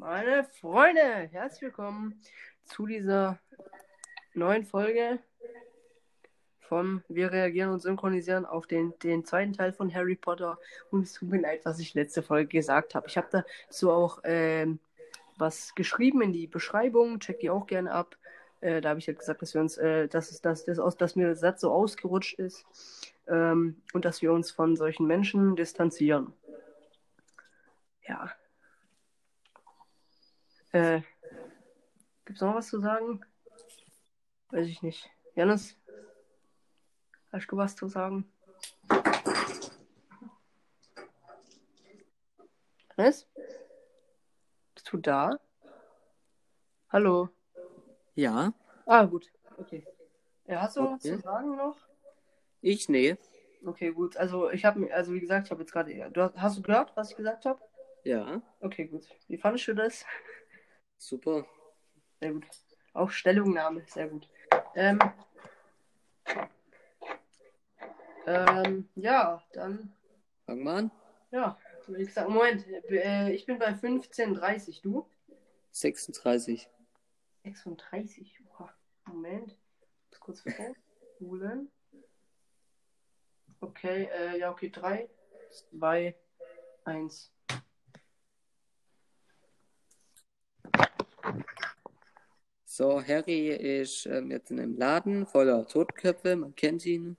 Meine Freunde, herzlich willkommen zu dieser neuen Folge vom Wir reagieren und synchronisieren auf den, den zweiten Teil von Harry Potter. Und es tut mir leid, was ich letzte Folge gesagt habe. Ich habe dazu auch ähm, was geschrieben in die Beschreibung. Checkt die auch gerne ab. Äh, da habe ich ja gesagt, dass wir uns, äh, dass, dass, das aus, dass mir der Satz so ausgerutscht ist ähm, und dass wir uns von solchen Menschen distanzieren. Ja. Äh, gibt's noch was zu sagen? Weiß ich nicht. Janis? Hast du was zu sagen? Janis? Bist du da? Hallo? Ja. Ah, gut. Okay. Ja, hast du was Okay. zu sagen noch? Ich? Nee. Okay, gut. Also ich habe, also wie gesagt, ich habe jetzt gerade, du hast, hast du gehört, was ich gesagt habe? Ja. Okay, gut. Wie fandest du das? Super. Sehr gut. Auch Stellungnahme, sehr gut. Ähm, ähm, ja, dann, Fang mal an. ja, wie gesagt, Moment, äh, ich bin bei 15,30, du? 36. 36, Oha. Moment, muss kurz holen. Okay, äh, ja, okay, 3, 2, 1. So, Harry ist ähm, jetzt in einem Laden voller Totenköpfe. Man kennt ihn.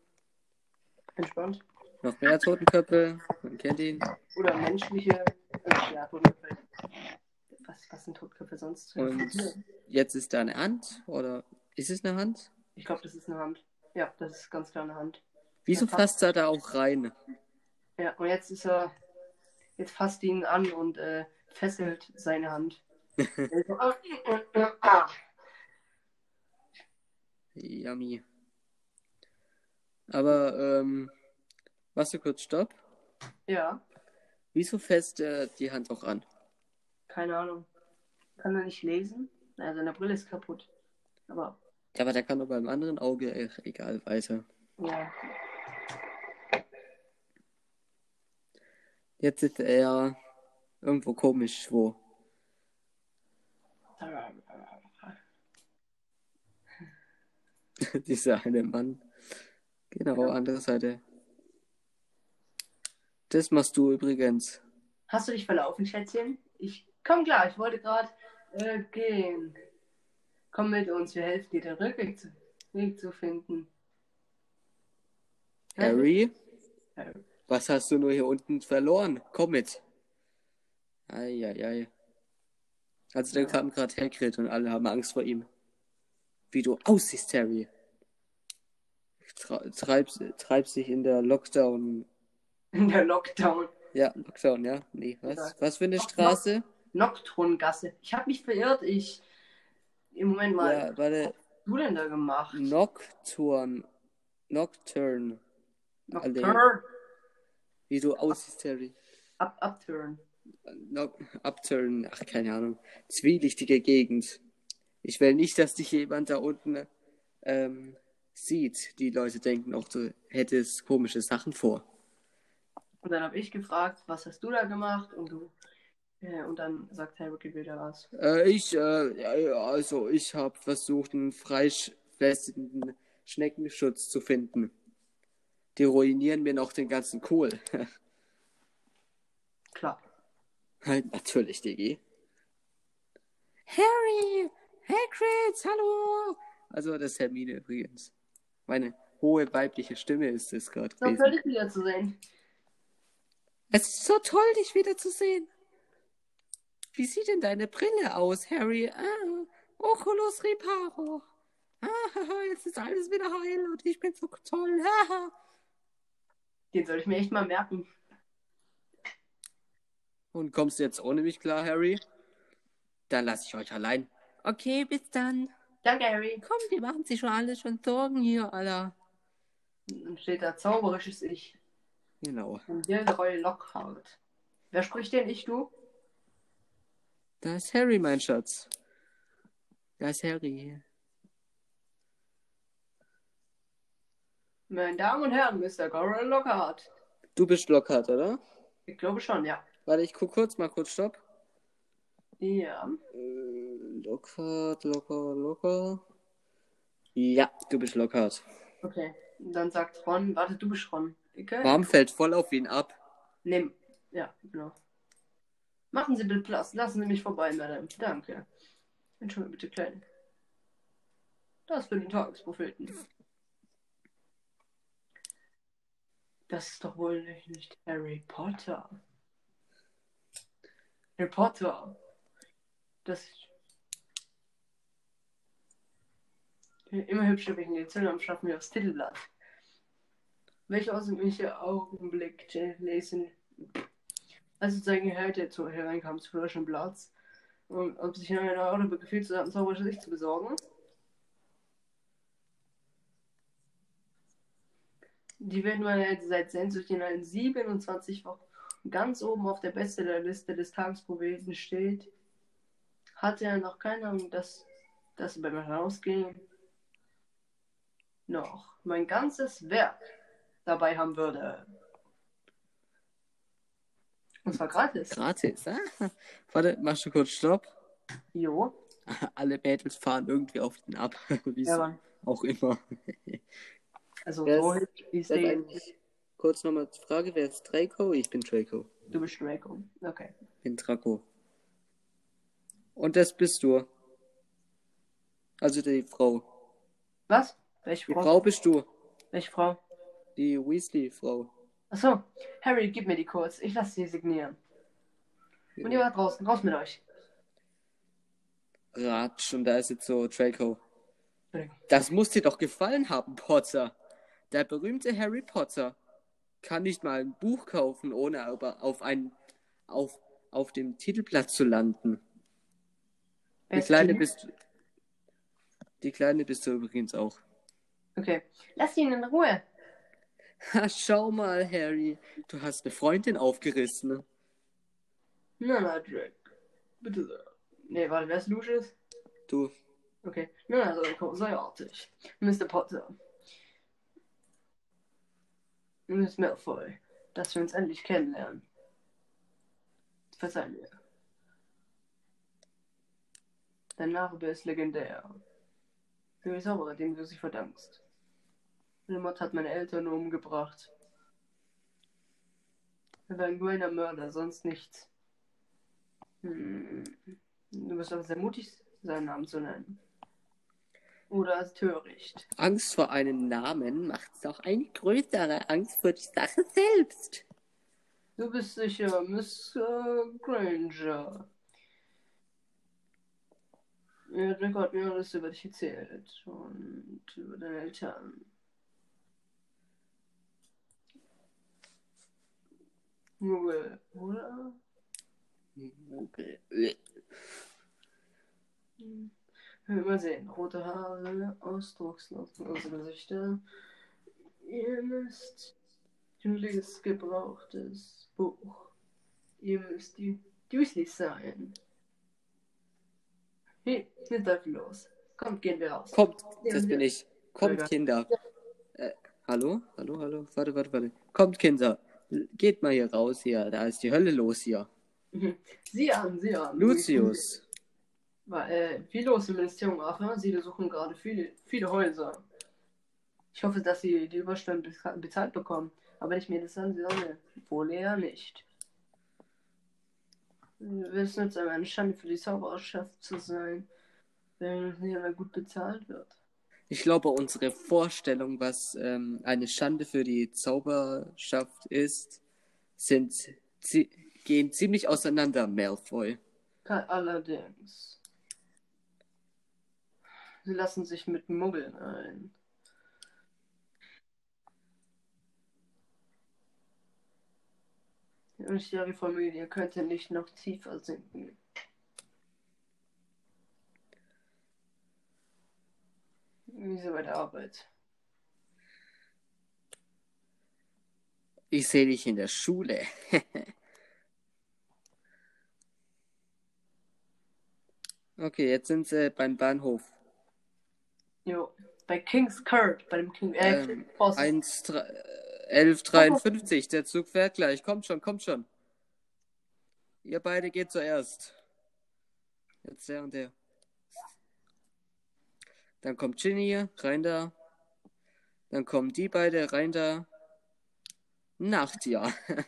Entspannt. Noch mehr Totenköpfe. Man kennt ihn. Oder menschliche, äh, ja, Totenköpfe. Was, was sind Totenköpfe sonst? Und jetzt ist da eine Hand. Oder ist es eine Hand? Ich glaube, das ist eine Hand. Ja, das ist ganz klar eine Hand. Wieso Ja, fasst er da auch rein? Ja, und jetzt ist er. Jetzt fasst ihn an und äh, fesselt seine Hand. Yummy. Aber, ähm, machst du kurz Stopp? ja, Wieso fässt er die Hand auch an? keine Ahnung. Kann er nicht lesen? Na, seine Brille ist kaputt. Aber, Ja, aber der kann doch beim anderen Auge, ach, egal, weiter. ja. Jetzt ist er irgendwo komisch, wo. Dieser eine Mann. Genau, Ja. andere Seite. Das machst du übrigens. Hast du dich verlaufen, Schätzchen? Ich komm klar, ich wollte gerade äh, gehen. Komm mit uns, wir helfen dir, den Rückweg zu, Weg zu finden. Harry, Harry. was hast du nur hier unten verloren? Komm mit. Eieiei. Also da Ja. kam gerade Hagrid und alle haben Angst vor ihm. Wie du aussiehst, Harry. Tre- Treibst, treibst dich in der Lockdown. In der Lockdown. Ja, Lockdown, ja? Nee, was? Ja. Was für eine Straße? Nocturngasse. Ich habe mich verirrt. Ich. Im Moment mal. Ja, warte. Was hast du denn da gemacht? Nocturne. Nocturne. Nocturne. Wie du aussiehst, Harry. Up, upturn. No Upturn. Ach, keine Ahnung. Zwielichtige Gegend. Ich will nicht, dass dich jemand da unten ähm, sieht. Die Leute denken auch, du hättest komische Sachen vor. Und dann habe ich gefragt, was hast du da gemacht? Und du. Äh, und dann sagt Harry wieder was. Äh, ich, äh, ja, also ich habe versucht, einen freischwässigen Schneckenschutz zu finden. Die ruinieren mir noch den ganzen Kohl. Klar. Halt, natürlich, Diggi. Harry! Hagrid, hallo! Also, das ist Hermine übrigens. Meine hohe weibliche Stimme ist es gerade So gewesen. toll, dich wieder zu sehen. Es ist so toll, dich wiederzusehen. Wie sieht denn deine Brille aus, Harry? Ah, Oculus Reparo. Ah, jetzt ist alles wieder heil und ich bin so toll. Ah. Den soll ich mir echt mal merken. Und kommst du jetzt ohne mich klar, Harry? Dann lasse ich euch allein. Okay, bis dann. Danke, Harry. Komm, die machen sich schon alle schon Sorgen hier, Alter. Dann steht da zauberisches Ich. Genau. Und Gilderoy Lockhart. Wer spricht denn ich, du? Da ist Harry, mein Schatz. Da ist Harry. Meine Damen und Herren, Mr. Gilderoy Lockhart. Du bist Lockhart, oder? Ich glaube schon, ja. Warte, ich guck kurz, mal kurz Stopp. Ja. Äh, Lockhart, locker, locker. Ja, du bist Lockhart. Okay. Dann sagt Ron, warte, du bist Ron. Okay? Warm fällt voll auf ihn ab. Nimm. Ja, genau. Machen Sie bitte Platz. Lassen Sie mich vorbei, Madame. Danke. Entschuldigung, bitte, Kleine. Das für den Tagespropheten. Das ist doch wohl nicht Harry Potter. Harry Potter. Das ist immer hübscher wegen den Zündern schaffen wir aufs Titelblatt. Welche außergewöhnliche Augenblick lesen? Also zeigen heute zu hereinkam zu frischen Platz, um, um sich in einer Auto gefühlt zu haben, zauberische Sicht zu besorgen. Die werden wir seit Sehnsucht in allen 27 Wochen ganz oben auf der Bestsellerliste des Tagespropheten steht. Hatte er noch keine Ahnung, dass das beim Herausgehen noch mein ganzes Werk dabei haben würde. Und zwar gratis. Gratis, ah. Warte, machst du kurz Stopp? Jo. Alle Mädels fahren irgendwie auf den ab. Wie Ja, Mann. auch immer. Also Wer so ist- ist Das ist der. eigentlich kurz nochmal die Frage, wer ist Draco? Ich bin Draco. Du bist Draco. Okay. Ich bin Draco. Und das bist du. Also die Frau. Was? Welche Die Frau? Frau bist du. Welche Frau? Die Weasley-Frau. Achso. Harry, gib mir die kurz. Ich lasse sie signieren. Und ihr wart draußen. Raus mit euch. Ratsch, und da ist jetzt so Draco. Das muss dir doch gefallen haben, Potter. Der berühmte Harry Potter kann nicht mal ein Buch kaufen, ohne aber auf ein, auf, auf dem Titelblatt zu landen. Wer Die Kleine Ginny? bist Die Kleine bist du übrigens auch. Okay. Lass ihn in Ruhe. Ha, schau mal, Harry. Du hast eine Freundin aufgerissen. Na, na, Drake. Bitte sehr. Nee, warte, wer ist Lucius? Du. Okay. Na, na, Draco, sei artig. Mr. Potter. Miss Malfoy. Dass wir uns endlich kennenlernen. Verzeih mir. Dein Narbe ist legendär. Für die Zauberer, dem du sie verdankst. Wilmot hat meine Eltern umgebracht. Er war ein gemeiner Mörder, sonst nichts. Hm. Du bist aber sehr mutig, seinen Namen zu nennen. Oder als töricht. Angst vor einem Namen macht auch eine größere Angst vor die Sache selbst. Du bist sicher Miss äh, Granger. Draco hat mir alles über dich erzählt. Und über deine Eltern. Oder? Okay. Hm. Mal sehen. Rote Haare, ausdruckslose Gesichter. Ihr müsst Julies gebrauchtes Buch. Ihr müsst die Weasleys sein. Hey, jetzt darf los. Kommt, gehen wir raus. Kommt, das bin ich. Kommt. Kinder. Äh, hallo? Hallo, hallo? Warte, warte, warte. Kommt, Kinder. Geht mal hier raus hier. Da ist die Hölle los hier. Sie an, sie an. Lucius. War, äh, viel los im Ministerium Aachen. Sie suchen gerade viele, viele Häuser. Ich hoffe, dass sie die Überstunden beza- bezahlt bekommen. Aber wenn ich mir das ansehe, wohl eher nicht. Es nützt aber eine Schande für die Zaubererschaft zu sein, wenn sie immer gut bezahlt wird. Ich glaube, unsere Vorstellung, was ähm, eine Schande für die Zauberschaft ist, sind zi gehen ziemlich auseinander, Malfoy. Allerdings. Sie lassen sich mit Muggeln ein. Und ihre Familie könnte nicht noch tiefer sinken. Wie sie bei der Arbeit. Ich sehe dich in der Schule. okay, jetzt sind sie beim Bahnhof. Jo, bei King's Court, bei dem King, äh, Ähm, King's Post. 1, 1153, der Zug fährt gleich. Kommt schon, kommt schon. Ihr beide geht zuerst. Jetzt der und der. Dann kommt Ginny, rein da. Dann kommen die beide rein da. Nacht, ja.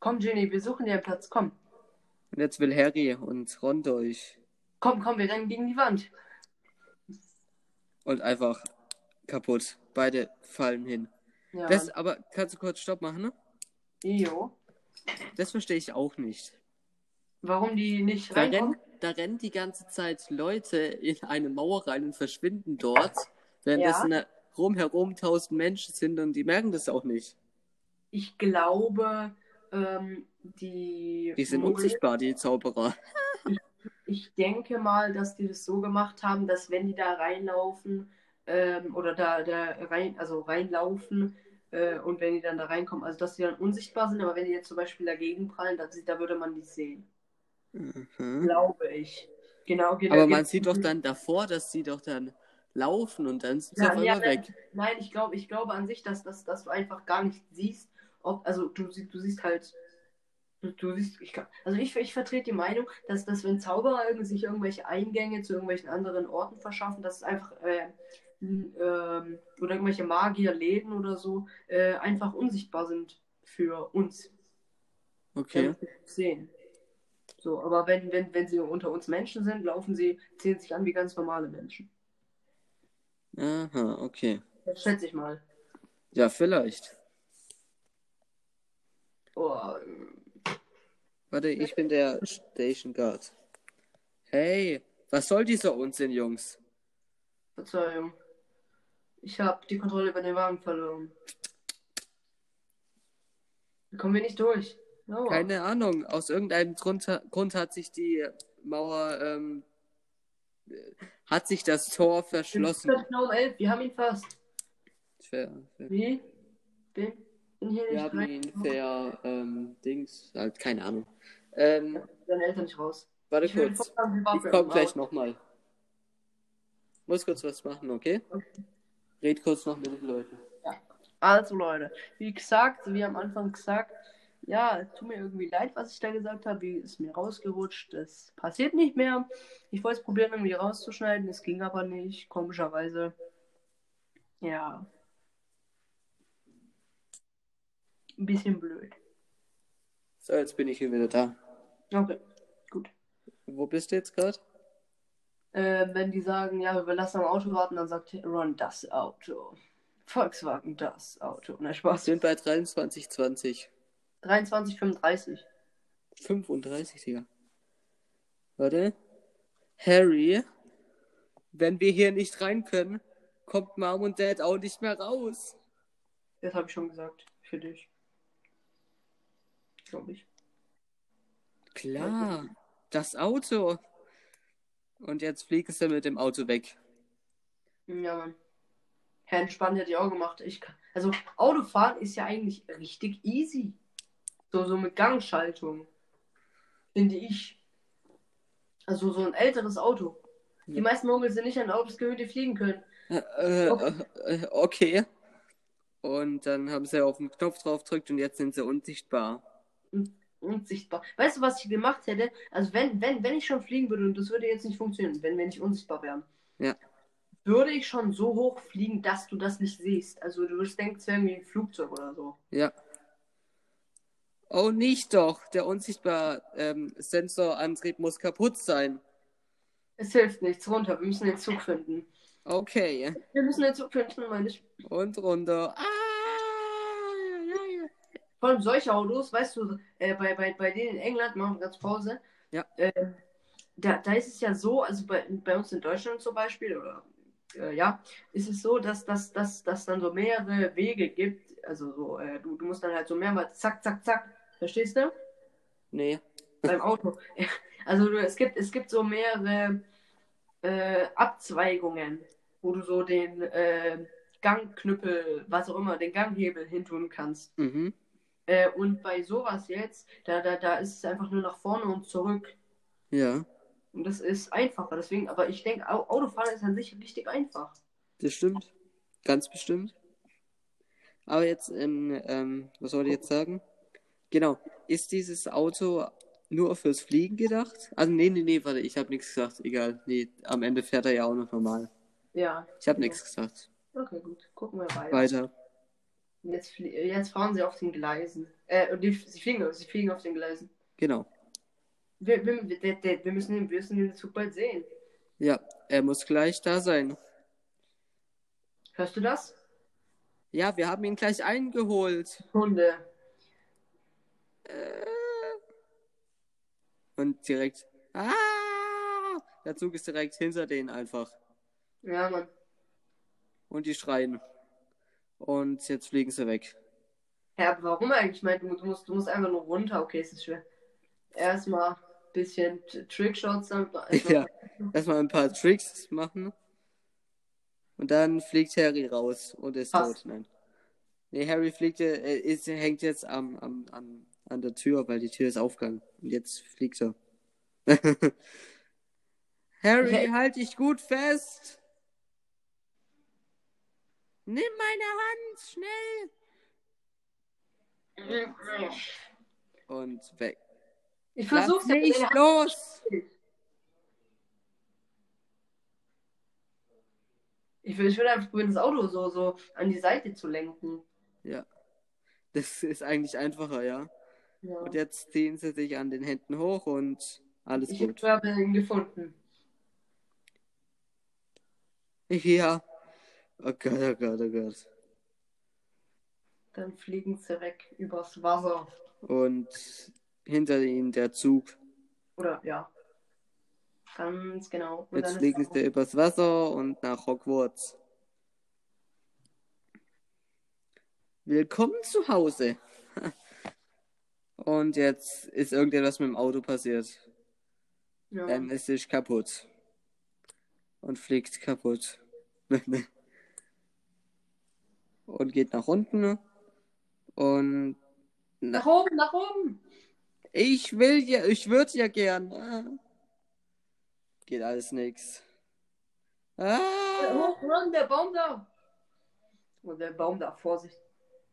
Komm, Ginny, wir suchen dir einen Platz. Komm. Und jetzt will Harry und Ron durch. Komm, komm, wir rennen gegen die Wand. Und einfach kaputt. Beide fallen hin. Ja. Das, aber kannst du kurz Stopp machen, ne? Jo. Das verstehe ich auch nicht. Warum die nicht Da reinkommen? rennen, da rennen die ganze Zeit Leute in eine Mauer rein und verschwinden dort, währenddessen da rumherum tausend Menschen sind und die merken das auch nicht. Ich glaube, ähm, die. Die sind Muggel- unsichtbar, die Zauberer. Ich denke mal, dass die das so gemacht haben, dass wenn die da reinlaufen ähm, oder da, da rein, also reinlaufen äh, und wenn die dann da reinkommen, also dass die dann unsichtbar sind, aber wenn die jetzt zum Beispiel dagegen prallen, dann, da würde man die sehen. Mhm. Glaube ich. Genau, genau. Aber man sieht doch dann davor, dass sie doch dann laufen und dann sind sie Ja, auf ja, einmal weg. Nein, ich glaube, ich glaube an sich, dass, dass, dass du einfach gar nicht siehst, ob, also du, du siehst halt, du, du siehst, ich, glaub- also ich, ich vertrete die Meinung, dass, dass wenn Zauberer sich irgendwelche Eingänge zu irgendwelchen anderen Orten verschaffen, dass es einfach, äh, ähm, oder irgendwelche Magierläden oder so, äh, einfach unsichtbar sind für uns. Okay. Sehen. So, aber wenn, wenn, wenn sie unter uns Menschen sind, laufen sie, zählen sich an wie ganz normale Menschen. Aha, okay. Das schätze ich mal. Ja, vielleicht. Oh, Warte, ich bin der Station Guard. Hey, was soll dieser Unsinn, Jungs? Verzeihung. Ich habe die Kontrolle über den Wagen verloren. Da kommen wir nicht durch. No. Keine Ahnung. Aus irgendeinem Grund, Grund hat sich die Mauer, ähm, äh, hat sich das Tor verschlossen. Genau um elf. Wir haben ihn fast. Fair, fair. Wie? Bin, bin hier Wir haben rein. ihn fair, ähm, Dings, halt, keine Ahnung. Ähm, Deine Eltern nicht raus. warte Ich kurz. Ich komm gleich nochmal. Muss kurz was machen, okay? Red kurz noch mit den Leuten. Also Leute, wie gesagt, wie am Anfang gesagt, ja, tut mir irgendwie leid, was ich da gesagt habe, wie ist mir rausgerutscht, das passiert nicht mehr. Ich wollte es probieren, irgendwie rauszuschneiden, es ging aber nicht, komischerweise. Ja. Ein bisschen blöd. So, jetzt bin ich hier wieder da. Okay, gut. Wo bist du jetzt gerade? Äh, wenn die sagen, ja, wir lassen am Auto warten, dann sagt Ron das Auto. Volkswagen das Auto. Na Spaß. Sind bei 23,20. 23,35. 35, Digga. Warte. Harry, wenn wir hier nicht rein können, kommt Mom und Dad auch nicht mehr raus. Das habe ich schon gesagt. Für dich. Glaube ich. Klar, das Auto. Und jetzt fliegen sie mit dem Auto weg. Ja, Mann. Herr Entspannt hat die auch gemacht. Ich kann, also, Autofahren ist ja eigentlich richtig easy. So, so mit Gangschaltung. Finde ich. Also, so ein älteres Auto. Die Ja. meisten Muggel sind nicht an Autos gewöhnt, die fliegen können. Äh, Okay. äh, äh, okay. Und dann haben sie auf den Knopf drauf gedrückt und jetzt sind sie unsichtbar. Unsichtbar. Weißt du, was ich gemacht hätte? Also, wenn, wenn, wenn ich schon fliegen würde, und das würde jetzt nicht funktionieren, wenn wir nicht unsichtbar wären. Ja. Würde ich schon so hoch fliegen, dass du das nicht siehst. Also, du würdest denken, es wäre irgendwie ein Flugzeug oder so. Ja. Oh, nicht doch. Der unsichtbar ähm, Sensorantrieb muss kaputt sein. Es hilft nichts. Runter. Wir müssen den Zug finden. Okay. Wir müssen den Zug finden, meine ich. Und runter. Ah, ja, ja. Vor allem solche Autos, weißt du, äh, bei, bei, bei denen in England, machen wir ganz Pause. Ja. Ähm, da, da ist es ja so, also bei, bei uns in Deutschland zum Beispiel, oder äh, ja, ist es so, dass dass dass dass dann so mehrere Wege gibt. Also so, äh, du, du musst dann halt so mehrmals zack, zack, zack. Verstehst du? Nee. Beim Auto. Also es gibt, es gibt so mehrere äh, Abzweigungen, wo du so den äh, Gangknüppel, was auch immer, den Ganghebel hintun kannst. Mhm. Äh, und bei sowas jetzt, da, da, da ist es einfach nur nach vorne und zurück. Ja, Und das ist einfacher. Deswegen, aber ich denke, Au- Autofahren ist an sich richtig einfach. das stimmt. Ganz bestimmt. Aber jetzt, ähm, ähm, was soll ich jetzt sagen? Genau. Ist dieses Auto nur fürs Fliegen gedacht? Also, nee, nee, nee, warte, ich habe nichts gesagt. Egal. Nee, am Ende fährt er ja auch noch normal. Ja. Ich habe nichts gesagt. Okay, gut. Gucken wir weiter. Weiter. Jetzt, jetzt fahren sie auf den Gleisen. Äh, die, sie, fliegen, sie fliegen auf den Gleisen. Genau. Wir, wir, wir, wir, müssen, den, wir müssen den Zug bald sehen. Ja, er muss gleich da sein. Hörst du das? Ja, wir haben ihn gleich eingeholt. Hunde. Äh. Und direkt. Ah! Der Zug ist direkt hinter denen einfach. Ja, Mann. Und die schreien. Und jetzt fliegen sie weg. Ja, aber warum eigentlich? Ich meine, du, musst, du musst einfach nur runter. Okay, es ist schwer. Erstmal ein bisschen Trickshots. Also, Ja. Erstmal ein paar Tricks machen. Und dann fliegt Harry raus und ist Passt. tot. Nein. Nee, Harry fliegt, äh, ist, hängt jetzt am, am, am, an der Tür, weil die Tür ist aufgegangen. Und jetzt fliegt er. Harry, halt dich gut fest! Nimm meine Hand, schnell! Und weg. Ich versuch's ja mich der Hand. los! Ich will, ich will einfach probieren, das Auto so, so an die Seite zu lenken. Ja. Das ist eigentlich einfacher, ja. Ja. Und jetzt ziehen sie sich an den Händen hoch und alles Ich gut. habe ihn gefunden. Ja. Oh Gott, oh Gott, oh Gott. Dann fliegen sie weg übers Wasser. Und hinter ihnen der Zug. Oder ja. Ganz genau. Und Jetzt fliegen sie übers Wasser und nach Hogwarts. Willkommen zu Hause. Und jetzt ist irgendetwas mit dem Auto passiert. ja. Es ist kaputt. Und fliegt kaputt. und geht nach unten. Und nach oben, nach oben. ich will ja, ich würde ja gern. Geht alles nix. Ah. Hoch, run, der Baum da. Und der Baum da, Vorsicht.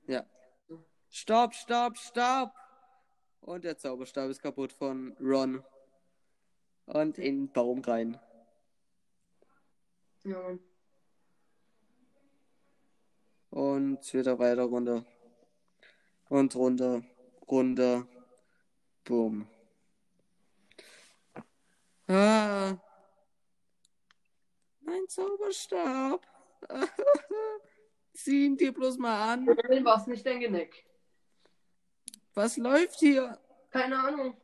Ja. Stopp, stopp, stopp. Und der Zauberstab ist kaputt von Ron. Und in den Baum rein. Ja, Mann. Und wieder weiter runter. Und runter, runter. Boom. Ah. Mein Zauberstab. Sieh ihn dir bloß mal an. Immerhin war es nicht dein Genick. Was läuft hier? Keine Ahnung.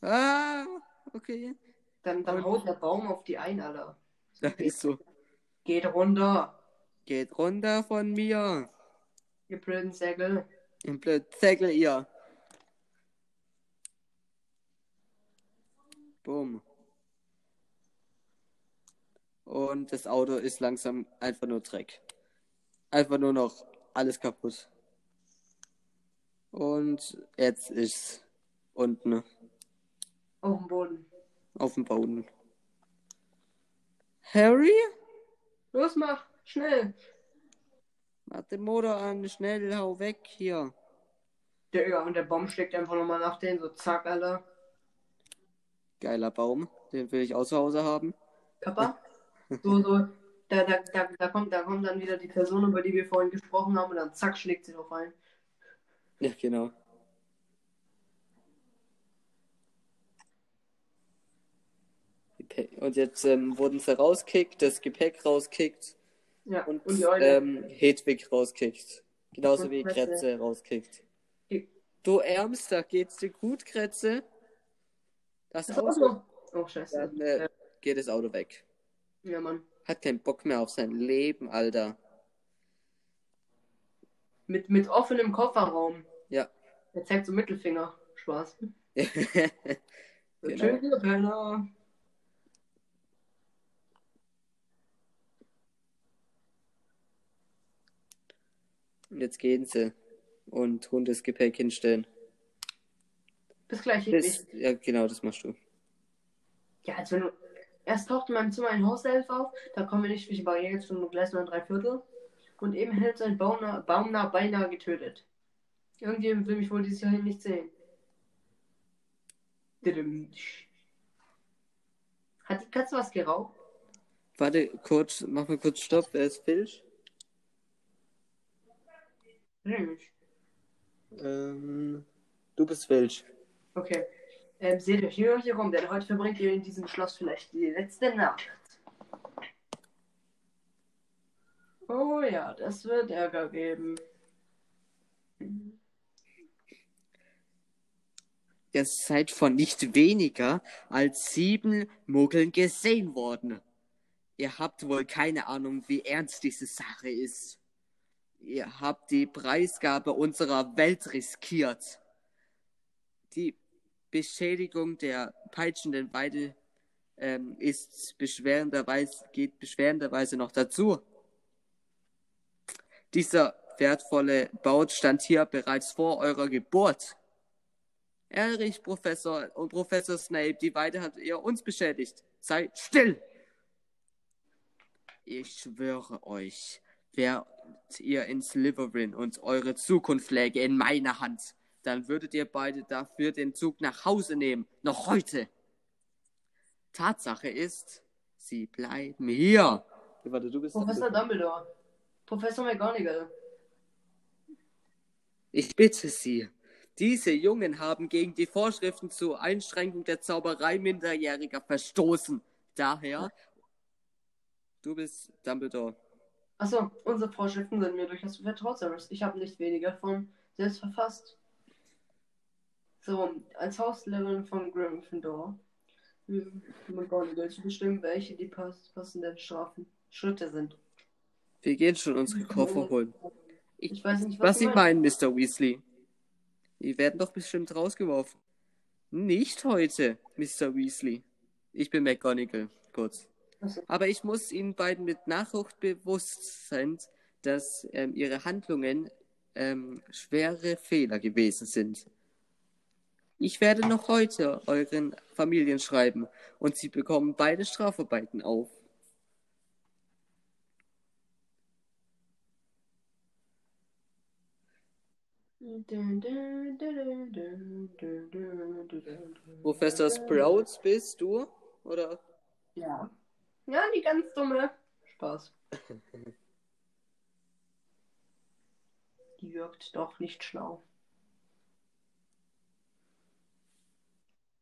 Ah. Okay. Dann, dann haut der Baum auf die ein, Alter. Da ist so. Geht runter. Geht runter von mir. Ihr blöden Säckel. Ihr blöd Zeckel ihr. Boom. Und das Auto ist langsam einfach nur Dreck. Einfach nur noch alles kaputt. Und jetzt ist unten Auf dem Boden. auf dem Boden. Harry? Los, mach. Schnell. Mach den Motor an, schnell, hau weg hier. Digga, und der Baum schlägt einfach nochmal nach denen. So, zack, Alter. Geiler Baum, den will ich auch zu Hause haben. Kappa. So, so. Da, da, da, da, kommt, da kommt dann wieder die Person, über die wir vorhin gesprochen haben, und dann zack, schlägt sie drauf ein. Ja, genau. Gepäck- Und jetzt ähm, wurden sie rauskickt, das Gepäck rauskickt Ja, und, und die Eule. ähm, Hedwig rauskickt. Genauso Und wie Kretze. Kretze rauskickt. Die- Du Ärmster, geht's dir gut, Kretze? Das Das Auto. Auto. Oh, scheiße. Dann äh, geht das Auto weg. Ja, Mann. Hat keinen Bock mehr auf sein Leben, Alter. Mit, mit offenem Kofferraum. Er zeigt so Mittelfinger. Spaß. Genau. Schön, ihr Penner. Und jetzt gehen sie und tun das Gepäck hinstellen. Bis gleich, Hedwig. ja, genau, das machst du. Ja, als wenn du. Erst taucht in meinem Zimmer ein Hauself auf, da kommen wir nicht durch die Barriere, jetzt schon gleich nur ein Dreiviertel. Und eben hält sein Baum, baumnah beinahe getötet. Irgendjemand will mich wohl dieses Jahr nicht sehen. Hat die Katze was geraucht? Warte, kurz, mach mal kurz Stopp. Wer ist Filch? Nicht. Ähm, du bist Filch. Okay. Ähm, seht euch hier hier rum, denn heute verbringt ihr in diesem Schloss vielleicht die letzte Nacht. Oh ja, das wird Ärger geben. Ihr seid von nicht weniger als sieben Muggeln gesehen worden. Ihr habt wohl keine Ahnung, wie ernst diese Sache ist. Ihr habt die Preisgabe unserer Welt riskiert. Die Beschädigung der peitschenden Weide ähm, ist beschwerenderweise, geht beschwerenderweise noch dazu. Dieser wertvolle Baut stand hier bereits vor eurer Geburt. Erich, Professor und Professor Snape, die Weide hat ihr uns beschädigt. Seid still! Ich schwöre euch, wärt ihr in Slytherin und eure Zukunft läge in meiner Hand, dann würdet ihr beide dafür den Zug nach Hause nehmen, noch heute. Tatsache ist, sie bleiben hier. Warte, du bist Professor Dumbledore. Professor McGonagall. Ich bitte Sie. Diese Jungen haben gegen die Vorschriften zur Einschränkung der Zauberei Minderjähriger verstoßen. Daher, du bist Dumbledore. Achso, unsere Vorschriften sind mir durchaus vertraut, Severus. Ich habe nicht weniger von selbst verfasst. So, als Hauslehrerin von Gryffindor hm, McGonagall zu bestimmen, welche die pass passenden Strafen Schritte sind. Wir gehen schon unsere Koffer holen. Ich, Ich weiß nicht, was was Sie Sie meinen, Mr. Weasley. Die werden doch bestimmt rausgeworfen. Nicht heute, Mr. Weasley. Ich bin McGonagall, kurz. Aber ich muss Ihnen beiden mit Nachdruck bewusst sein, dass ähm, Ihre Handlungen ähm, schwere Fehler gewesen sind. Ich werde noch heute euren Familien schreiben und Sie bekommen beide Strafarbeiten auf. Professor Sprouts bist du? Oder? Ja. Ja, die ganz dumme. Spaß. Die wirkt doch nicht schlau.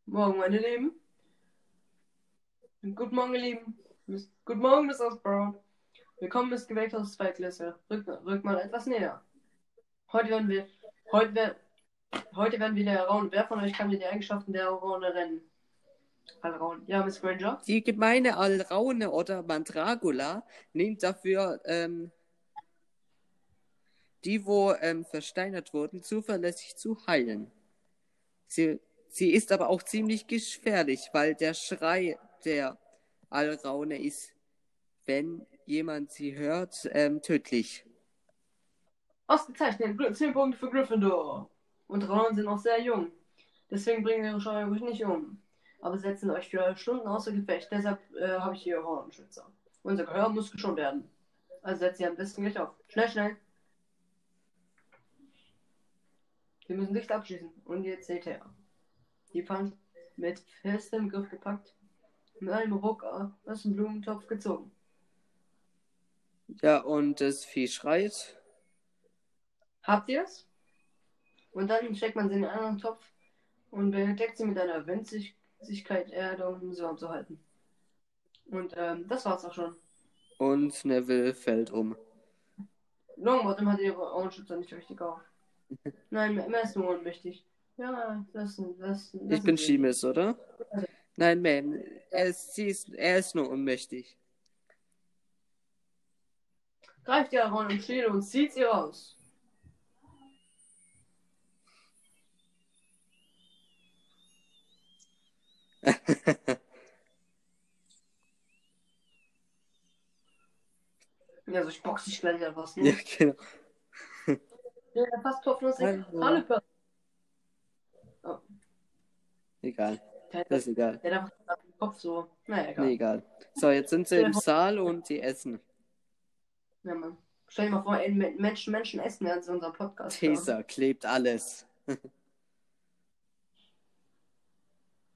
Morgen, meine Lieben. Guten Morgen, ihr Lieben. Guten Morgen, Mr. Sprout. Willkommen, Miss Gewächshaus Zweiklasse. Rück, rück mal etwas näher. Heute werden wir, heute, wer, heute werden wir der Raun. Wer von euch kann mir die Eigenschaften der Raune rennen? Alraun. Ja, Miss Granger. Die gemeine Alraune oder Mandragula nimmt dafür ähm, die, wo ähm, versteinert wurden, zuverlässig zu heilen. Sie, sie ist aber auch ziemlich gefährlich, weil der Schrei der Alraune ist, wenn jemand sie hört, ähm, tödlich. Ausgezeichnet. 10 Punkte für Gryffindor. Und Raunen sind noch sehr jung. Deswegen bringen wir ihre Scheu ruhig nicht um. Aber setzen euch für Stunden außer Gefecht. Deshalb äh, habe ich hier Hornschützer. Unser Gehör muss geschont werden. Also setzt sie am besten gleich auf. Schnell, schnell. Wir müssen dicht abschließen. Und jetzt seht ihr. Die Pfand mit festem Griff gepackt. Mit einem Ruck aus dem Blumentopf gezogen. Ja, und das Vieh schreit. Habt ihr es? Und dann steckt man sie in einen anderen Topf und bedeckt sie mit einer Winzigkeit Erde, um sie warm zu halten. Und ähm, das war's auch schon. Und Neville fällt um. Longbottom hat ihre Ohrenschützer nicht richtig auf. Nein, mehr ist nur ohnmächtig. Ja, das, das, das Ich bin Schiemes, oder? Nein, Ma'am. Er ist, sie ist, er ist nur ohnmächtig. Greift ihr Aaron im Schädel und zieht sie raus. Ja, so ich box dich gleich einfach. ja, Ne? genau. Ja, fast kopflos. Hallo. Hallo, Per- Egal. Der Das ist egal. der hat einfach den Kopf so. Naja, egal. Nee, egal. So, jetzt sind sie im Saal und die essen. Ja, Mann. Stell dir mal vor, Menschen, Menschen essen während sie unseren Podcast Tesa klebt alles.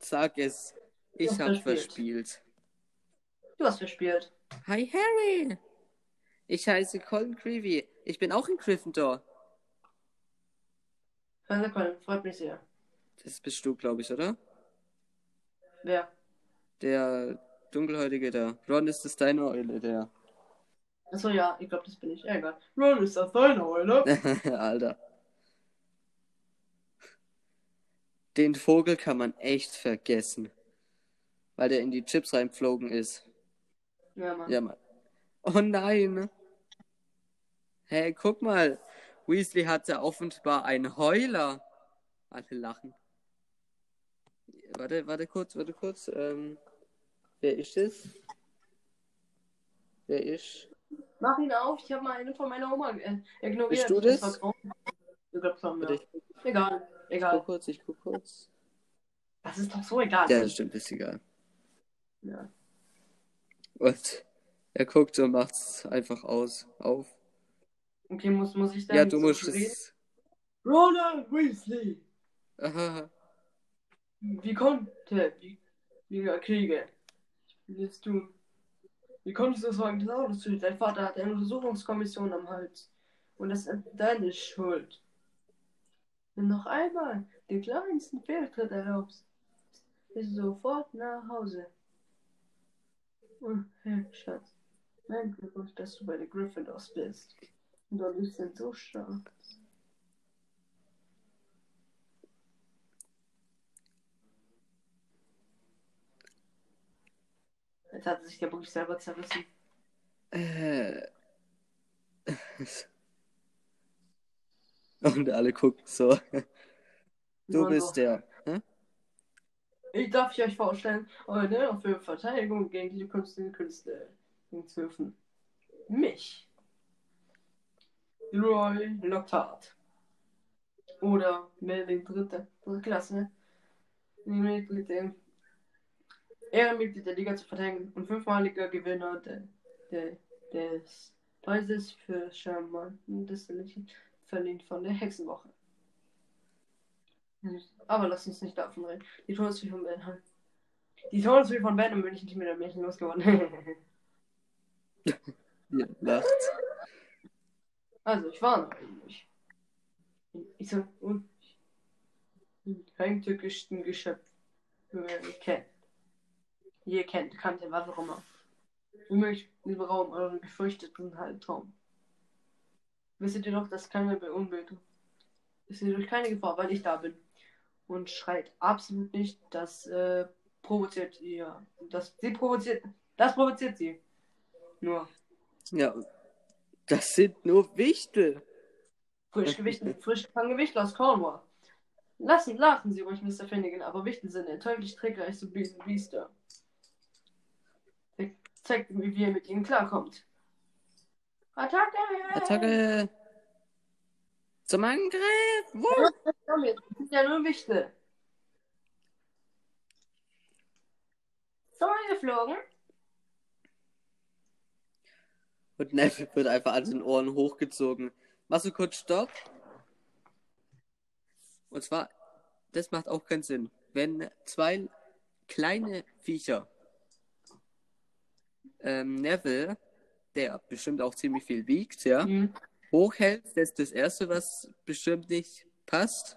Sag es. Ich hab verspielt. verspielt. Du hast verspielt. Hi Harry. Ich heiße Colin Creevy. Ich bin auch in Gryffindor. Hallo Colin, freut mich sehr. Das bist du, glaube ich, oder? Wer? Der dunkelhäutige da. Ron ist das deine Eule, der. Achso, ja, ich glaube, das bin ich. Ja, egal. Ron ist das deine Eule. Alter. Den Vogel kann man echt vergessen. Weil der in die Chips reingeflogen ist. Ja, Mann. Ja, Mann. Oh nein. Hey, guck mal. Weasley hatte offenbar einen Heuler. Alle lachen. Warte, warte kurz, warte kurz. Ähm, wer ist es? Wer ist? Mach ihn auf, ich habe mal eine von meiner Oma äh, ignoriert. Bist du das? Ich glaub schon, ja. Ich Egal, guck egal. kurz, ich guck kurz. Das ist doch so egal. Ja, das stimmt, ist egal. Ja. Und er guckt und macht's einfach aus, auf. Okay, muss, muss ich dann Ja, du so musst es. Ronald Weasley! Aha. Wie konnte die Liga Kriege? Willst du? Wie konntest du sagen, das Auto zu Dein Vater hat eine Untersuchungskommission am Hals. Und das ist deine Schuld. Wenn noch einmal den kleinsten Fehltritt erlaubst, bist du sofort nach Hause. Und, hey, Schatz, mein Glückwunsch, dass du bei den Gryffindors bist. Und die sind so stark. Jetzt hat sich der wirklich selber zerrissen. Äh. Und alle gucken so. Du bist so, der. Hä? Ich darf ich euch vorstellen, eure Lehrer für Verteidigung gegen die künstlichen Künste hinzufügen. Mich. Roy Lockhart. Oder Melvin Dritte, dritte Klasse. Dritte Ehrenmitglied der Liga zu verteidigen und fünfmaliger Gewinner der, der, des Preises für Charmanten verliehen von der Hexenwoche. Aber lass uns nicht davon reden. Die Todesfee von Ben haben. Die Todesfee von Ben bin ich nicht mit der Märchen losgeworden. Ja, lacht. also, ich war noch eigentlich. Ich so, und kein türkischen Geschöpf, wie ihr kennt. Ihr kennt, kannte, was auch immer. Mich, in diesem Raum, euren gefürchteten Halbtraum. Wisset ihr doch, dass keine beunbildung. Ist ihr durch keine Gefahr, weil ich da bin. Und schreit absolut nicht, das äh, provoziert ihr. Das, sie provoziert, das provoziert sie. Nur. Ja. Das sind nur Wichtel. Frisch Gewicht, frisch von Gewicht aus Cornwall. Lassen, lachen Sie ruhig, Mr. Finnegan, aber Wichtel sind der teuflisch trickreichste Bies- Biester. Der zeigt ihm, wie er mit ihnen klarkommt. Attacke! Attacke. Zum Angriff. Wuh. Komm jetzt, das ist ja nur Wichtel. So geflogen. Und Neville wird einfach an den Ohren hochgezogen. Machst du kurz Stopp? Und zwar, das macht auch keinen Sinn. Wenn zwei kleine Viecher ähm, Neville, der bestimmt auch ziemlich viel wiegt, ja, Hm. hochhält, das ist das Erste, was bestimmt nicht passt.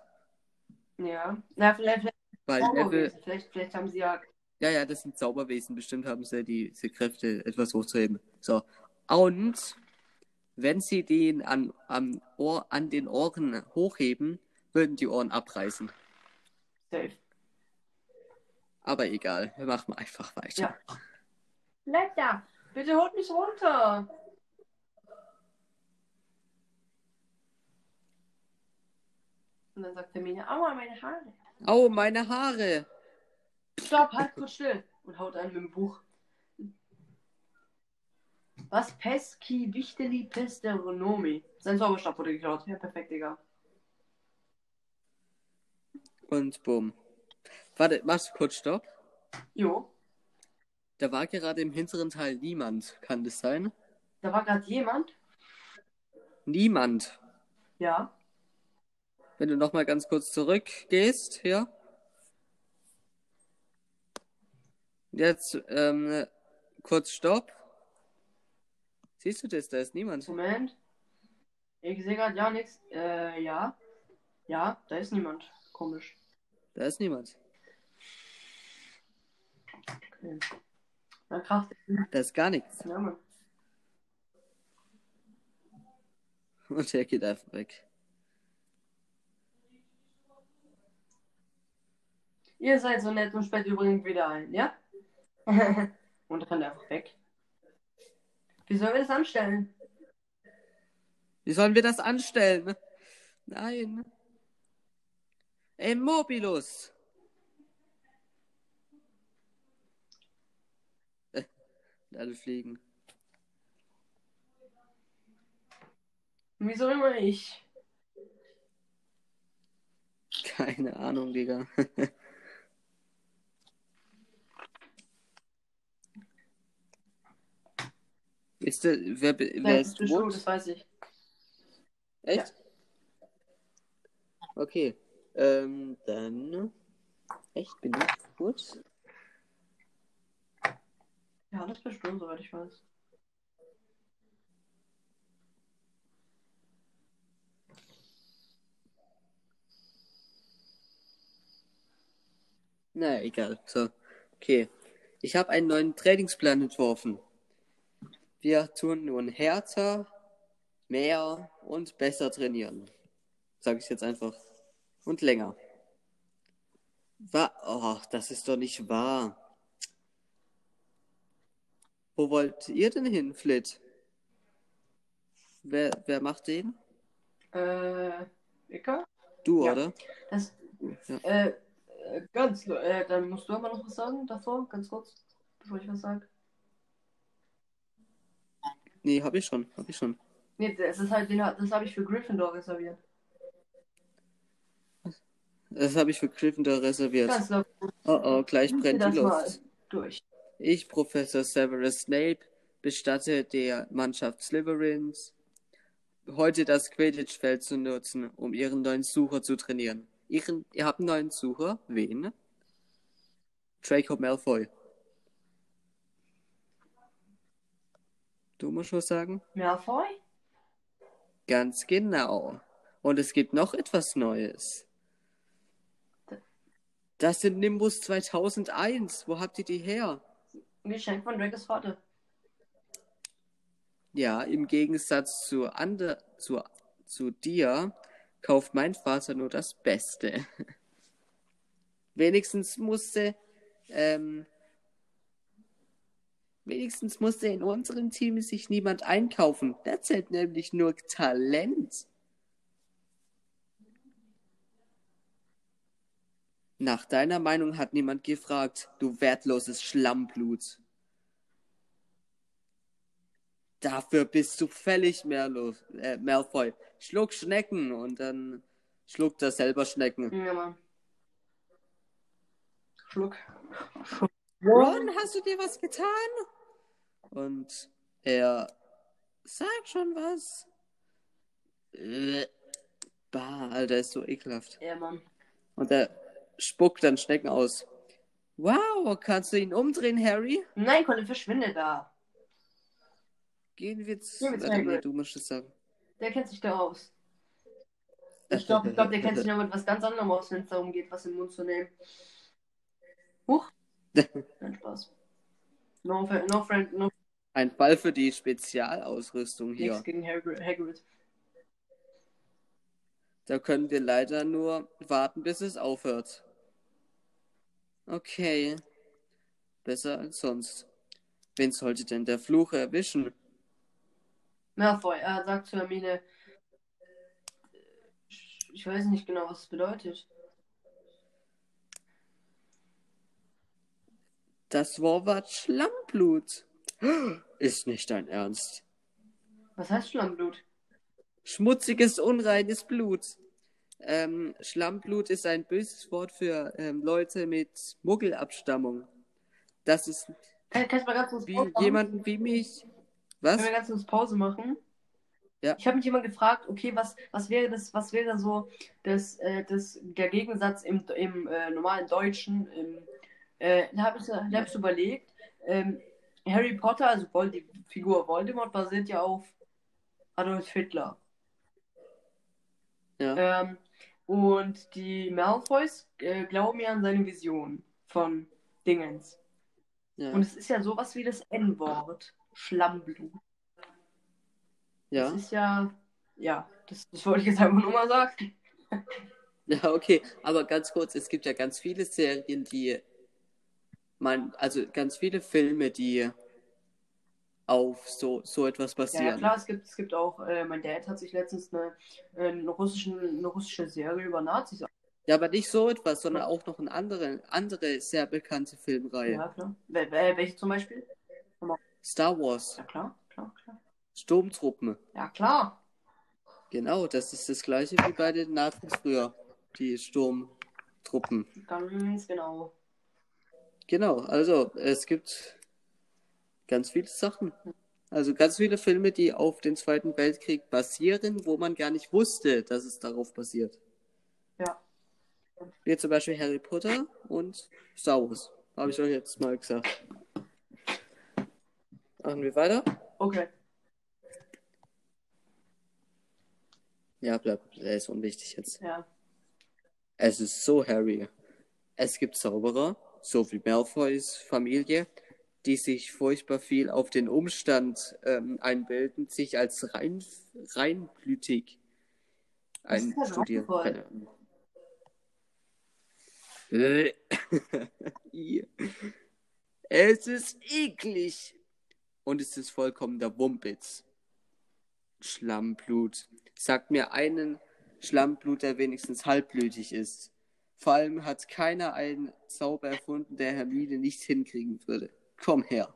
Ja. Na, vielleicht, vielleicht, Weil Neville, vielleicht, vielleicht haben sie ja. ja, ja, das sind Zauberwesen, bestimmt haben sie die, diese Kräfte, etwas hochzuheben. So. Und wenn sie den an, am Ohr, an den Ohren hochheben, würden die Ohren abreißen. Safe. Aber egal, wir machen einfach weiter. Ja. Da! Bitte holt mich runter! Und dann sagt Hermine, aua, meine Haare. Au, meine Haare! Stopp, halt kurz still. Und haut einen mit dem Buch. Was? Pesci, Wichteli, Pesteronomi. Sein Zauberstab wurde geklaut. Ja, perfekt, Digga. Und bumm. Warte, machst du kurz Stopp? Jo, Da war gerade im hinteren Teil niemand. Kann das sein? da war gerade jemand. niemand. Ja. Wenn du nochmal ganz kurz zurückgehst, hier. Jetzt ähm, kurz Stopp. Siehst du das? Da ist niemand. Moment. Ich sehe gerade ja nichts. Äh, ja. Ja, da ist niemand. Komisch. Da ist niemand. Okay. Na krass. Da ist gar nichts. Ja, Mann. Und er geht einfach weg. Ihr seid so nett und sperrt übrigens wieder ein, ja? und rennt einfach weg. Wie sollen wir das anstellen? Wie sollen wir das anstellen? Nein. Immobilus. Äh, alle fliegen. Wieso immer ich? Keine Ahnung, Digga. ist der, wer, wer Nein, ist Wood? das weiß ich. Echt? Okay. Ähm, dann. Echt, bin ich Wood? Ja, das du, soweit ich weiß. Na, egal. So. Okay. Ich habe einen neuen Trainingsplan entworfen. Wir tun nun härter, mehr und besser trainieren. Sag ich jetzt einfach. Und länger. Wa oh, das ist doch nicht wahr. Wo wollt ihr denn hin, Flit? Wer, wer macht den? Äh, Ika? Du, Ja. oder? Das, Ja. äh, ganz, äh, dann musst du aber noch was sagen davor, ganz kurz, bevor ich was sage. Nee, hab ich schon, hab ich schon. Nee, das ist halt, den, das habe ich für Gryffindor reserviert. Das habe ich für Gryffindor reserviert. Ganz locker. Oh oh, gleich brennt die Luft. durch. Ich, Professor Severus Snape, bestatte der Mannschaft Slytherins, heute das Quidditch-Feld zu nutzen, um ihren neuen Sucher zu trainieren. Ihren, ihr habt einen neuen Sucher? Wen? Draco Malfoy. Du musst was sagen? Malfoy? Ganz genau. Und es gibt noch etwas Neues. Das sind Nimbus 2001. Wo habt ihr die her? Ein Geschenk von Dracos Vater. Ja, im Gegensatz zu, ander, zu, zu dir kauft mein Vater nur das Beste. wenigstens musste, ähm, wenigstens musste in unserem Team sich niemand einkaufen. Da zählt nämlich nur Talent. Nach deiner Meinung hat niemand gefragt, du wertloses Schlammblut. Dafür bist du völlig Merlo, äh, Malfoy. Schluck Schnecken und dann schluckt er selber Schnecken. Ja, Mann. Schluck. Ron, hast du dir was getan? Und er sagt schon was. Äh, Bah, Alter, ist so ekelhaft. Ja, Mann. Und er spuckt dann Schnecken aus. Wow, kannst du ihn umdrehen, Harry? Nein, Colin, verschwinde da. Gehen wir zu. Gehen wir du musst es sagen. Der kennt sich da aus. Ich glaube, glaub, der kennt sich noch mit was ganz anderem aus, wenn es darum geht, was in den Mund zu nehmen. Huch. Nein, Spaß. No, no friend, no Ein Fall für die Spezialausrüstung hier. nichts gegen Hagrid. Hagrid. Da können wir leider nur warten, bis es aufhört. Okay. Besser als sonst. Wen sollte denn der Fluch erwischen? Malfoy, er sagt zu Hermine, ich weiß nicht genau, was es bedeutet. Das Wort Schlammblut. Ist nicht dein Ernst. Was heißt Schlammblut? Schmutziges, unreines Blut. Ähm, Schlammblut ist ein böses Wort für ähm, Leute mit Muggelabstammung. Das ist Kann, kannst du mal ganz kurz wie Pause machen? jemanden wie mich. Was? Können wir ganz kurz Pause machen? Ja. Ich habe mich immer gefragt, okay, was, was wäre das, was wäre so das, äh, das, der Gegensatz im, im äh, normalen Deutschen? Im, äh, da habe ich, da hab ich überlegt, ähm, Harry Potter, also die Figur Voldemort, basiert ja auf Adolf Hitler. Ja. Ähm, und die Malfoys äh, glauben ja an seine Vision von Dingens. Ja. Und es ist ja sowas wie das N-Wort. Schlammblut. ja. Das ist ja, ja, das, das wollte ich jetzt einfach nur mal sagen. Ja, okay. Aber ganz kurz, es gibt ja ganz viele Serien, die man, also ganz viele Filme, die auf so, so etwas Ja, ja basieren. klar, es gibt, es gibt auch, äh, mein Dad hat sich letztens eine, äh, eine, russischen, eine russische Serie über Nazis Ja, aber nicht so etwas, sondern auch noch eine andere, andere sehr bekannte Filmreihe. Ja, klar. Wel welche zum Beispiel? Star Wars, Ja, klar, klar, klar. Sturmtruppen. Ja, klar. Genau, das ist das gleiche wie bei den Nazis früher. Die Sturmtruppen. Ganz genau. Genau, also es gibt ganz viele Sachen. Also ganz viele Filme, die auf den Zweiten Weltkrieg basieren, wo man gar nicht wusste, dass es darauf basiert. Ja. Wie zum Beispiel Harry Potter und Star Wars. Habe ich euch jetzt mal gesagt. Machen wir weiter? Okay. Ja, bleib, der ist unwichtig jetzt. Ja. Es ist so Harry. Es gibt Zauberer, so wie Malfoys Familie, die sich furchtbar viel auf den Umstand ähm, einbilden, sich als rein, reinblütig einstudieren. Äh. Es ist eklig. Und es ist vollkommener Wumpitz. Schlammblut. Sagt mir einen Schlammblut, der wenigstens halbblütig ist. Vor allem hat keiner einen Zauber erfunden, der Hermine nicht hinkriegen würde. Komm her.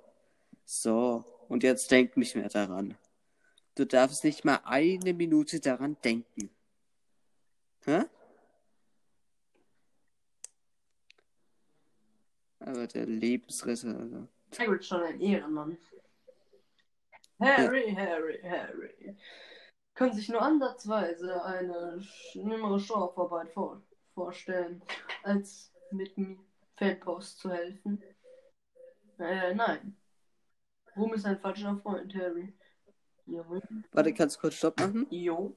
So, und jetzt denk nicht mehr daran. Du darfst nicht mal eine Minute daran denken. Hä? Aber der Lebensretter, Alter. Hagrid schon ein Ehrenmann. Harry, Harry, Harry. Können sich nur ansatzweise eine schlimmere Straffarbeit vor vorstellen, als mit dem Feldpost zu helfen? Äh, nein. Ruhm ist ein falscher Freund, Harry. Jo. Warte, kannst du kurz Stopp machen? Jo.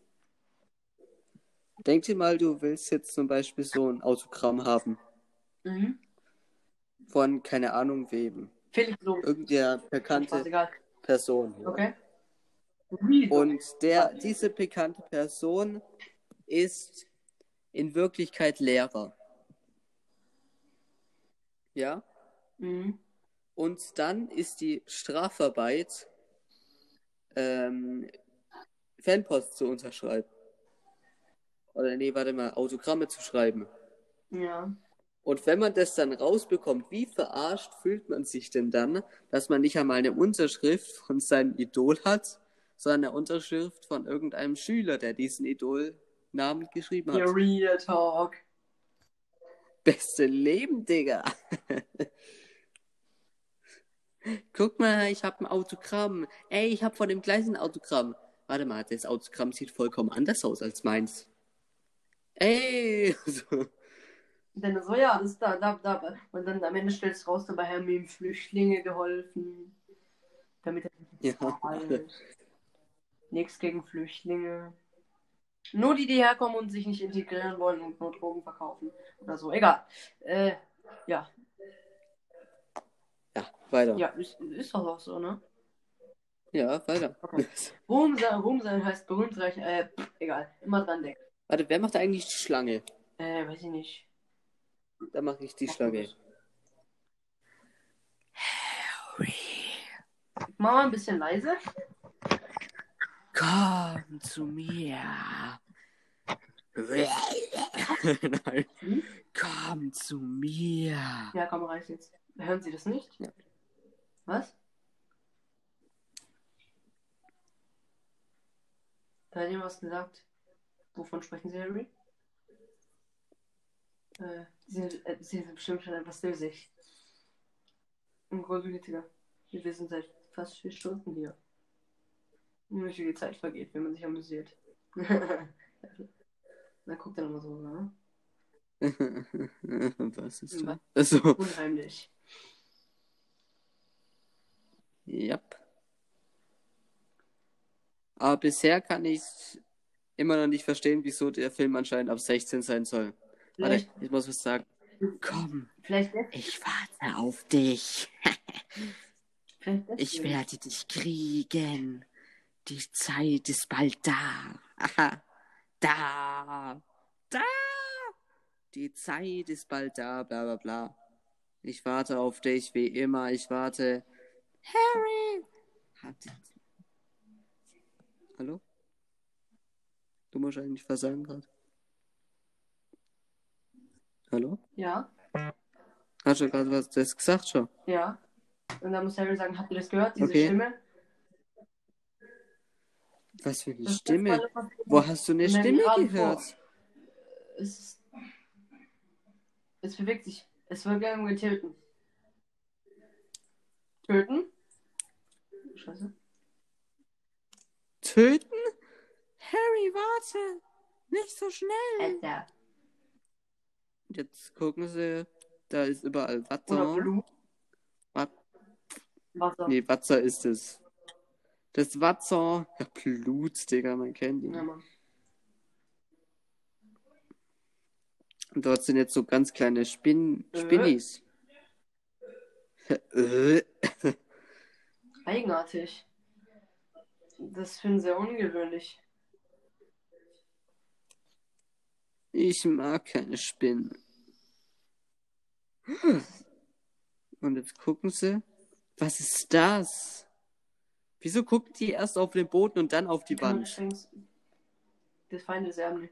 Denk dir mal, du willst jetzt zum Beispiel so ein Autogramm haben. Mhm. Von, keine Ahnung wem. Felix so. Irgendeiner bekannte. Person. Okay. Und der, diese bekannte Person ist in Wirklichkeit Lehrer. Ja? Mhm. Und dann ist die Strafarbeit, ähm, Fanpost zu unterschreiben. Oder nee, warte mal, Autogramme zu schreiben. Ja. Und wenn man das dann rausbekommt, wie verarscht fühlt man sich denn dann, dass man nicht einmal eine Unterschrift von seinem Idol hat, sondern eine Unterschrift von irgendeinem Schüler, der diesen Idolnamen geschrieben hat. Your Real Talk. Beste Leben, Digga. Guck mal, ich habe ein Autogramm. Ey, ich habe von dem gleichen Autogramm. Warte mal, das Autogramm sieht vollkommen anders aus als meins. Ey! So. Denn so, ja, das da, da, da. Und dann am Ende stellst du raus, dabei haben ihm Flüchtlinge geholfen. Damit er Ja. zahlt. Nichts gegen Flüchtlinge. Nur die, die herkommen und sich nicht integrieren wollen und nur Drogen verkaufen. Oder so. Egal. Äh, ja. Ja, weiter. Ja, ist, ist doch auch so, ne? Ja, weiter. Okay. Ruhm sein, Ruhm sein heißt berühmt reich. Äh, pff, egal. Immer dran denken. Warte, wer macht eigentlich die Schlange? Äh, weiß ich nicht. Da mache ich die Mach Schlange. du Mach mal ein bisschen leise. Komm zu mir. Nein. Hm? Komm zu mir. Ja, komm, reicht jetzt. Hören Sie das nicht? Ja. Was? Da hat jemand was gesagt. Wovon sprechen Sie, Harry? Äh, Sie sind, äh, Sie sind bestimmt schon etwas dösig. Ein Gütiger. Wir sind seit fast vier Stunden hier. Die Zeit vergeht, wenn man sich amüsiert. Dann guckt er nochmal so, ne? Was ist das? Also, Unheimlich. Ja. Aber bisher kann ich immer noch nicht verstehen, wieso der Film anscheinend ab 16 sein soll. Warte, ich muss was sagen. Komm, vielleicht, ich warte auf dich. Ich werde dich kriegen. Die Zeit ist bald da. Aha. Da. Da. Die Zeit ist bald da, bla bla bla. Ich warte auf dich wie immer. Ich warte. Harry. Hat... Hallo? Du musst eigentlich was sagen gerade. Hallo? Ja, Hast du gerade was das gesagt schon? ja. Und dann muss Harry sagen, habt ihr das gehört, diese Okay. Stimme? Was für eine Das- Stimme. das, Wo hast du eine Stimme gehört? vor. Es, es bewegt sich. Es wird irgendwie töten. Töten? Scheiße. Töten? Harry, warte! Nicht so schnell! Alter. Jetzt gucken Sie, da ist überall Wasser. Wat Wasser. nee, Wasser ist es. Das Wasser. Ja, Blut, Digga, man kennt ihn. Ja, Mann. Und dort sind jetzt so ganz kleine Spin Äh. Eigenartig. Das finde ich sehr ungewöhnlich. Ich mag keine Spinnen. Und jetzt gucken sie. Was ist das? Wieso gucken die erst auf den Boden und dann auf die Wand? übrigens des Feindes erben.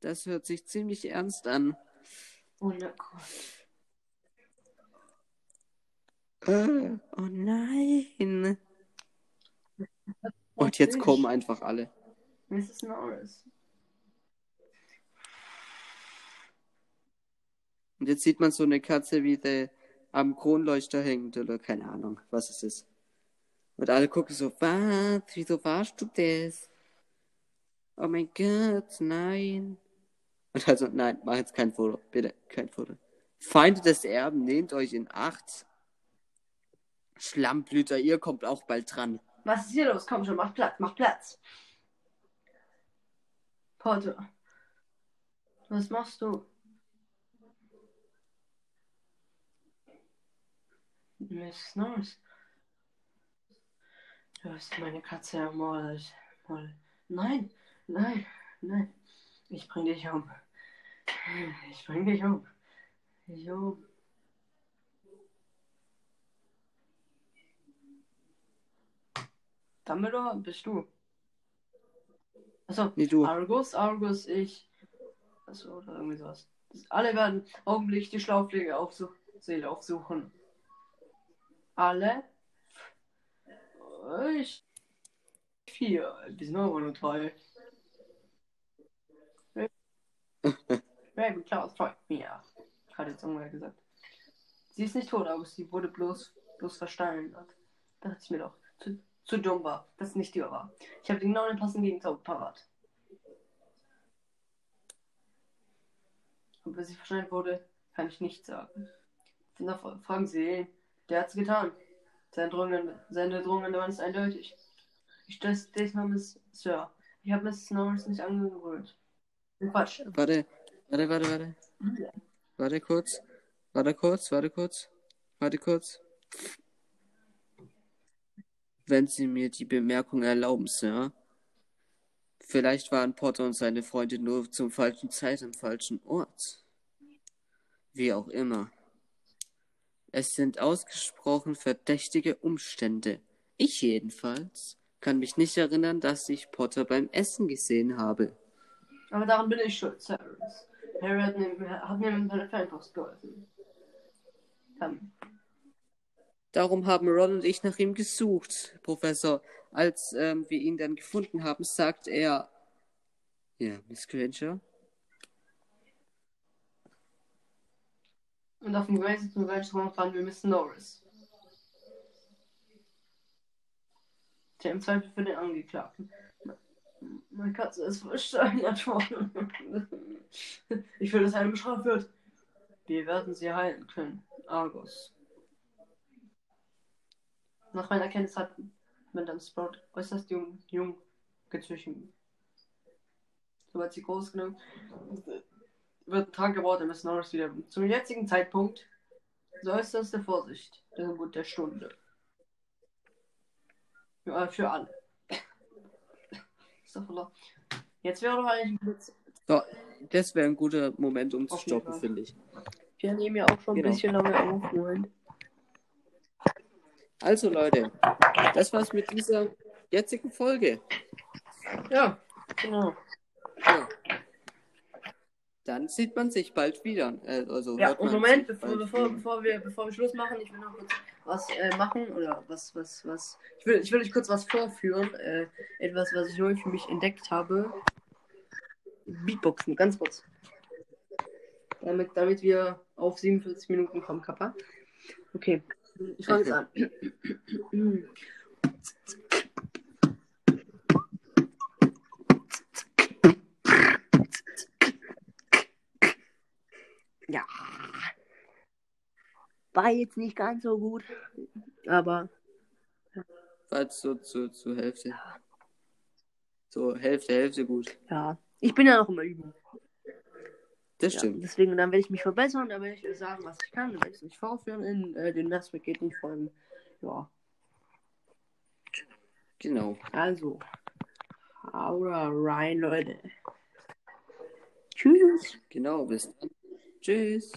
Das hört sich ziemlich ernst an. Oh Gott. Oh nein. Und jetzt kommen einfach alle. Mrs. Norris. Und jetzt sieht man so eine Katze, wie der am Kronleuchter hängt oder keine Ahnung, was es ist. Und alle gucken so, was? Wieso warst du das? Oh mein Gott, nein. Und also, nein, mach jetzt kein Foto. Bitte, kein Foto. Feinde des Erben, nehmt euch in Acht. Schlammblüter, ihr kommt auch bald dran. Was ist hier los? Komm schon, mach Platz, mach Platz. Potter. Was machst du? Miss Norris. Du hast meine Katze ermordet. Mord- Nein, nein, nein. Ich bring dich um. Ich bring dich um. Ich um. Dumbledore, bist du? Achso, Nee, du. Argus, Argus, ich. Achso, oder irgendwie sowas. Alle werden augenblicklich die Schlaufpflege aufsuch Seele aufsuchen. Alle? Ich. Vier. Aber nur drei. Ravenclaw folgt mir. Hat jetzt irgendwer gesagt. Sie ist nicht tot, August. Sie wurde bloß, bloß versteinert. Da dachte ich mir doch. Zu, dumm war, dass es nicht die war. Ich habe genau den passenden Gegenzauber parat. Und bis sie versteinert wurde, kann ich nichts sagen. Na, fra- fragen Sie ihn. Der hat's getan. Sein Drungen, seine Drungen waren ist eindeutig. Ich das diesmal Miss Sir. Ich habe Miss Norris nicht angerührt. Quatsch. Warte, warte, warte, warte. Warte kurz. Warte kurz, warte kurz. Warte kurz. Wenn Sie mir die Bemerkung erlauben, Sir. Vielleicht waren Potter und seine Freunde nur zum falschen Zeit am falschen Ort. Wie auch immer. Es sind ausgesprochen verdächtige Umstände. Ich jedenfalls kann mich nicht erinnern, dass ich Potter beim Essen gesehen habe. Aber daran bin ich schuld, Cyrus. Harry hat mir, mit meiner Fanpost geholfen. Dann. Darum haben Ron und ich nach ihm gesucht, Professor. Als ähm, wir ihn dann gefunden haben, sagt er. Ja, Miss Granger? Und auf dem Grace zum Weltraum fanden wir Miss Norris. Der im Zweifel für den Angeklagten. Meine Katze ist versteinert worden. Ich will, dass eine bestraft wird. Wir werden sie heilen können. Argos. Nach meiner Kenntnis hat Madame Sprout äußerst jung, jung gezüchtet. Sobald sie groß genug wird ein Tag gebaut, dann ist Norris wieder. Zum jetzigen Zeitpunkt ist der Vorsicht. Der Gebot der Stunde. Ja, für alle. Jetzt wäre doch eigentlich ein Blitz. So, das wäre ein guter Moment, um zu stoppen, finde ich. Wir nehmen ja auch schon ein Genau. bisschen lange auf. Moment. Also, Leute, das war's mit dieser jetzigen Folge. Ja, genau. Ja. Dann sieht man sich bald wieder. Äh, Also Ja, und Moment, bevor, bevor, bevor, wir, bevor wir Schluss machen, ich will noch kurz was äh, machen oder was, was, was. Ich will, ich will euch kurz was vorführen. Äh, etwas, was ich neu für mich entdeckt habe. Beatboxen, ganz kurz. Damit, damit wir auf 47 Minuten kommen, Kappa. Okay, ich fange jetzt an. Ja. War jetzt nicht ganz so gut. Aber Falls so zu, zur Hälfte. So, Hälfte, Hälfte gut. ja, ich bin ja noch immer üben. Das Ja, stimmt. deswegen, dann werde ich mich verbessern, dann werde ich sagen, was ich kann, dann werde ich es nicht vorführen in äh, den nicht folgen. Ja, Genau. also. Hau rein, Leute. Tschüss. Genau, bis dann. Tschüss.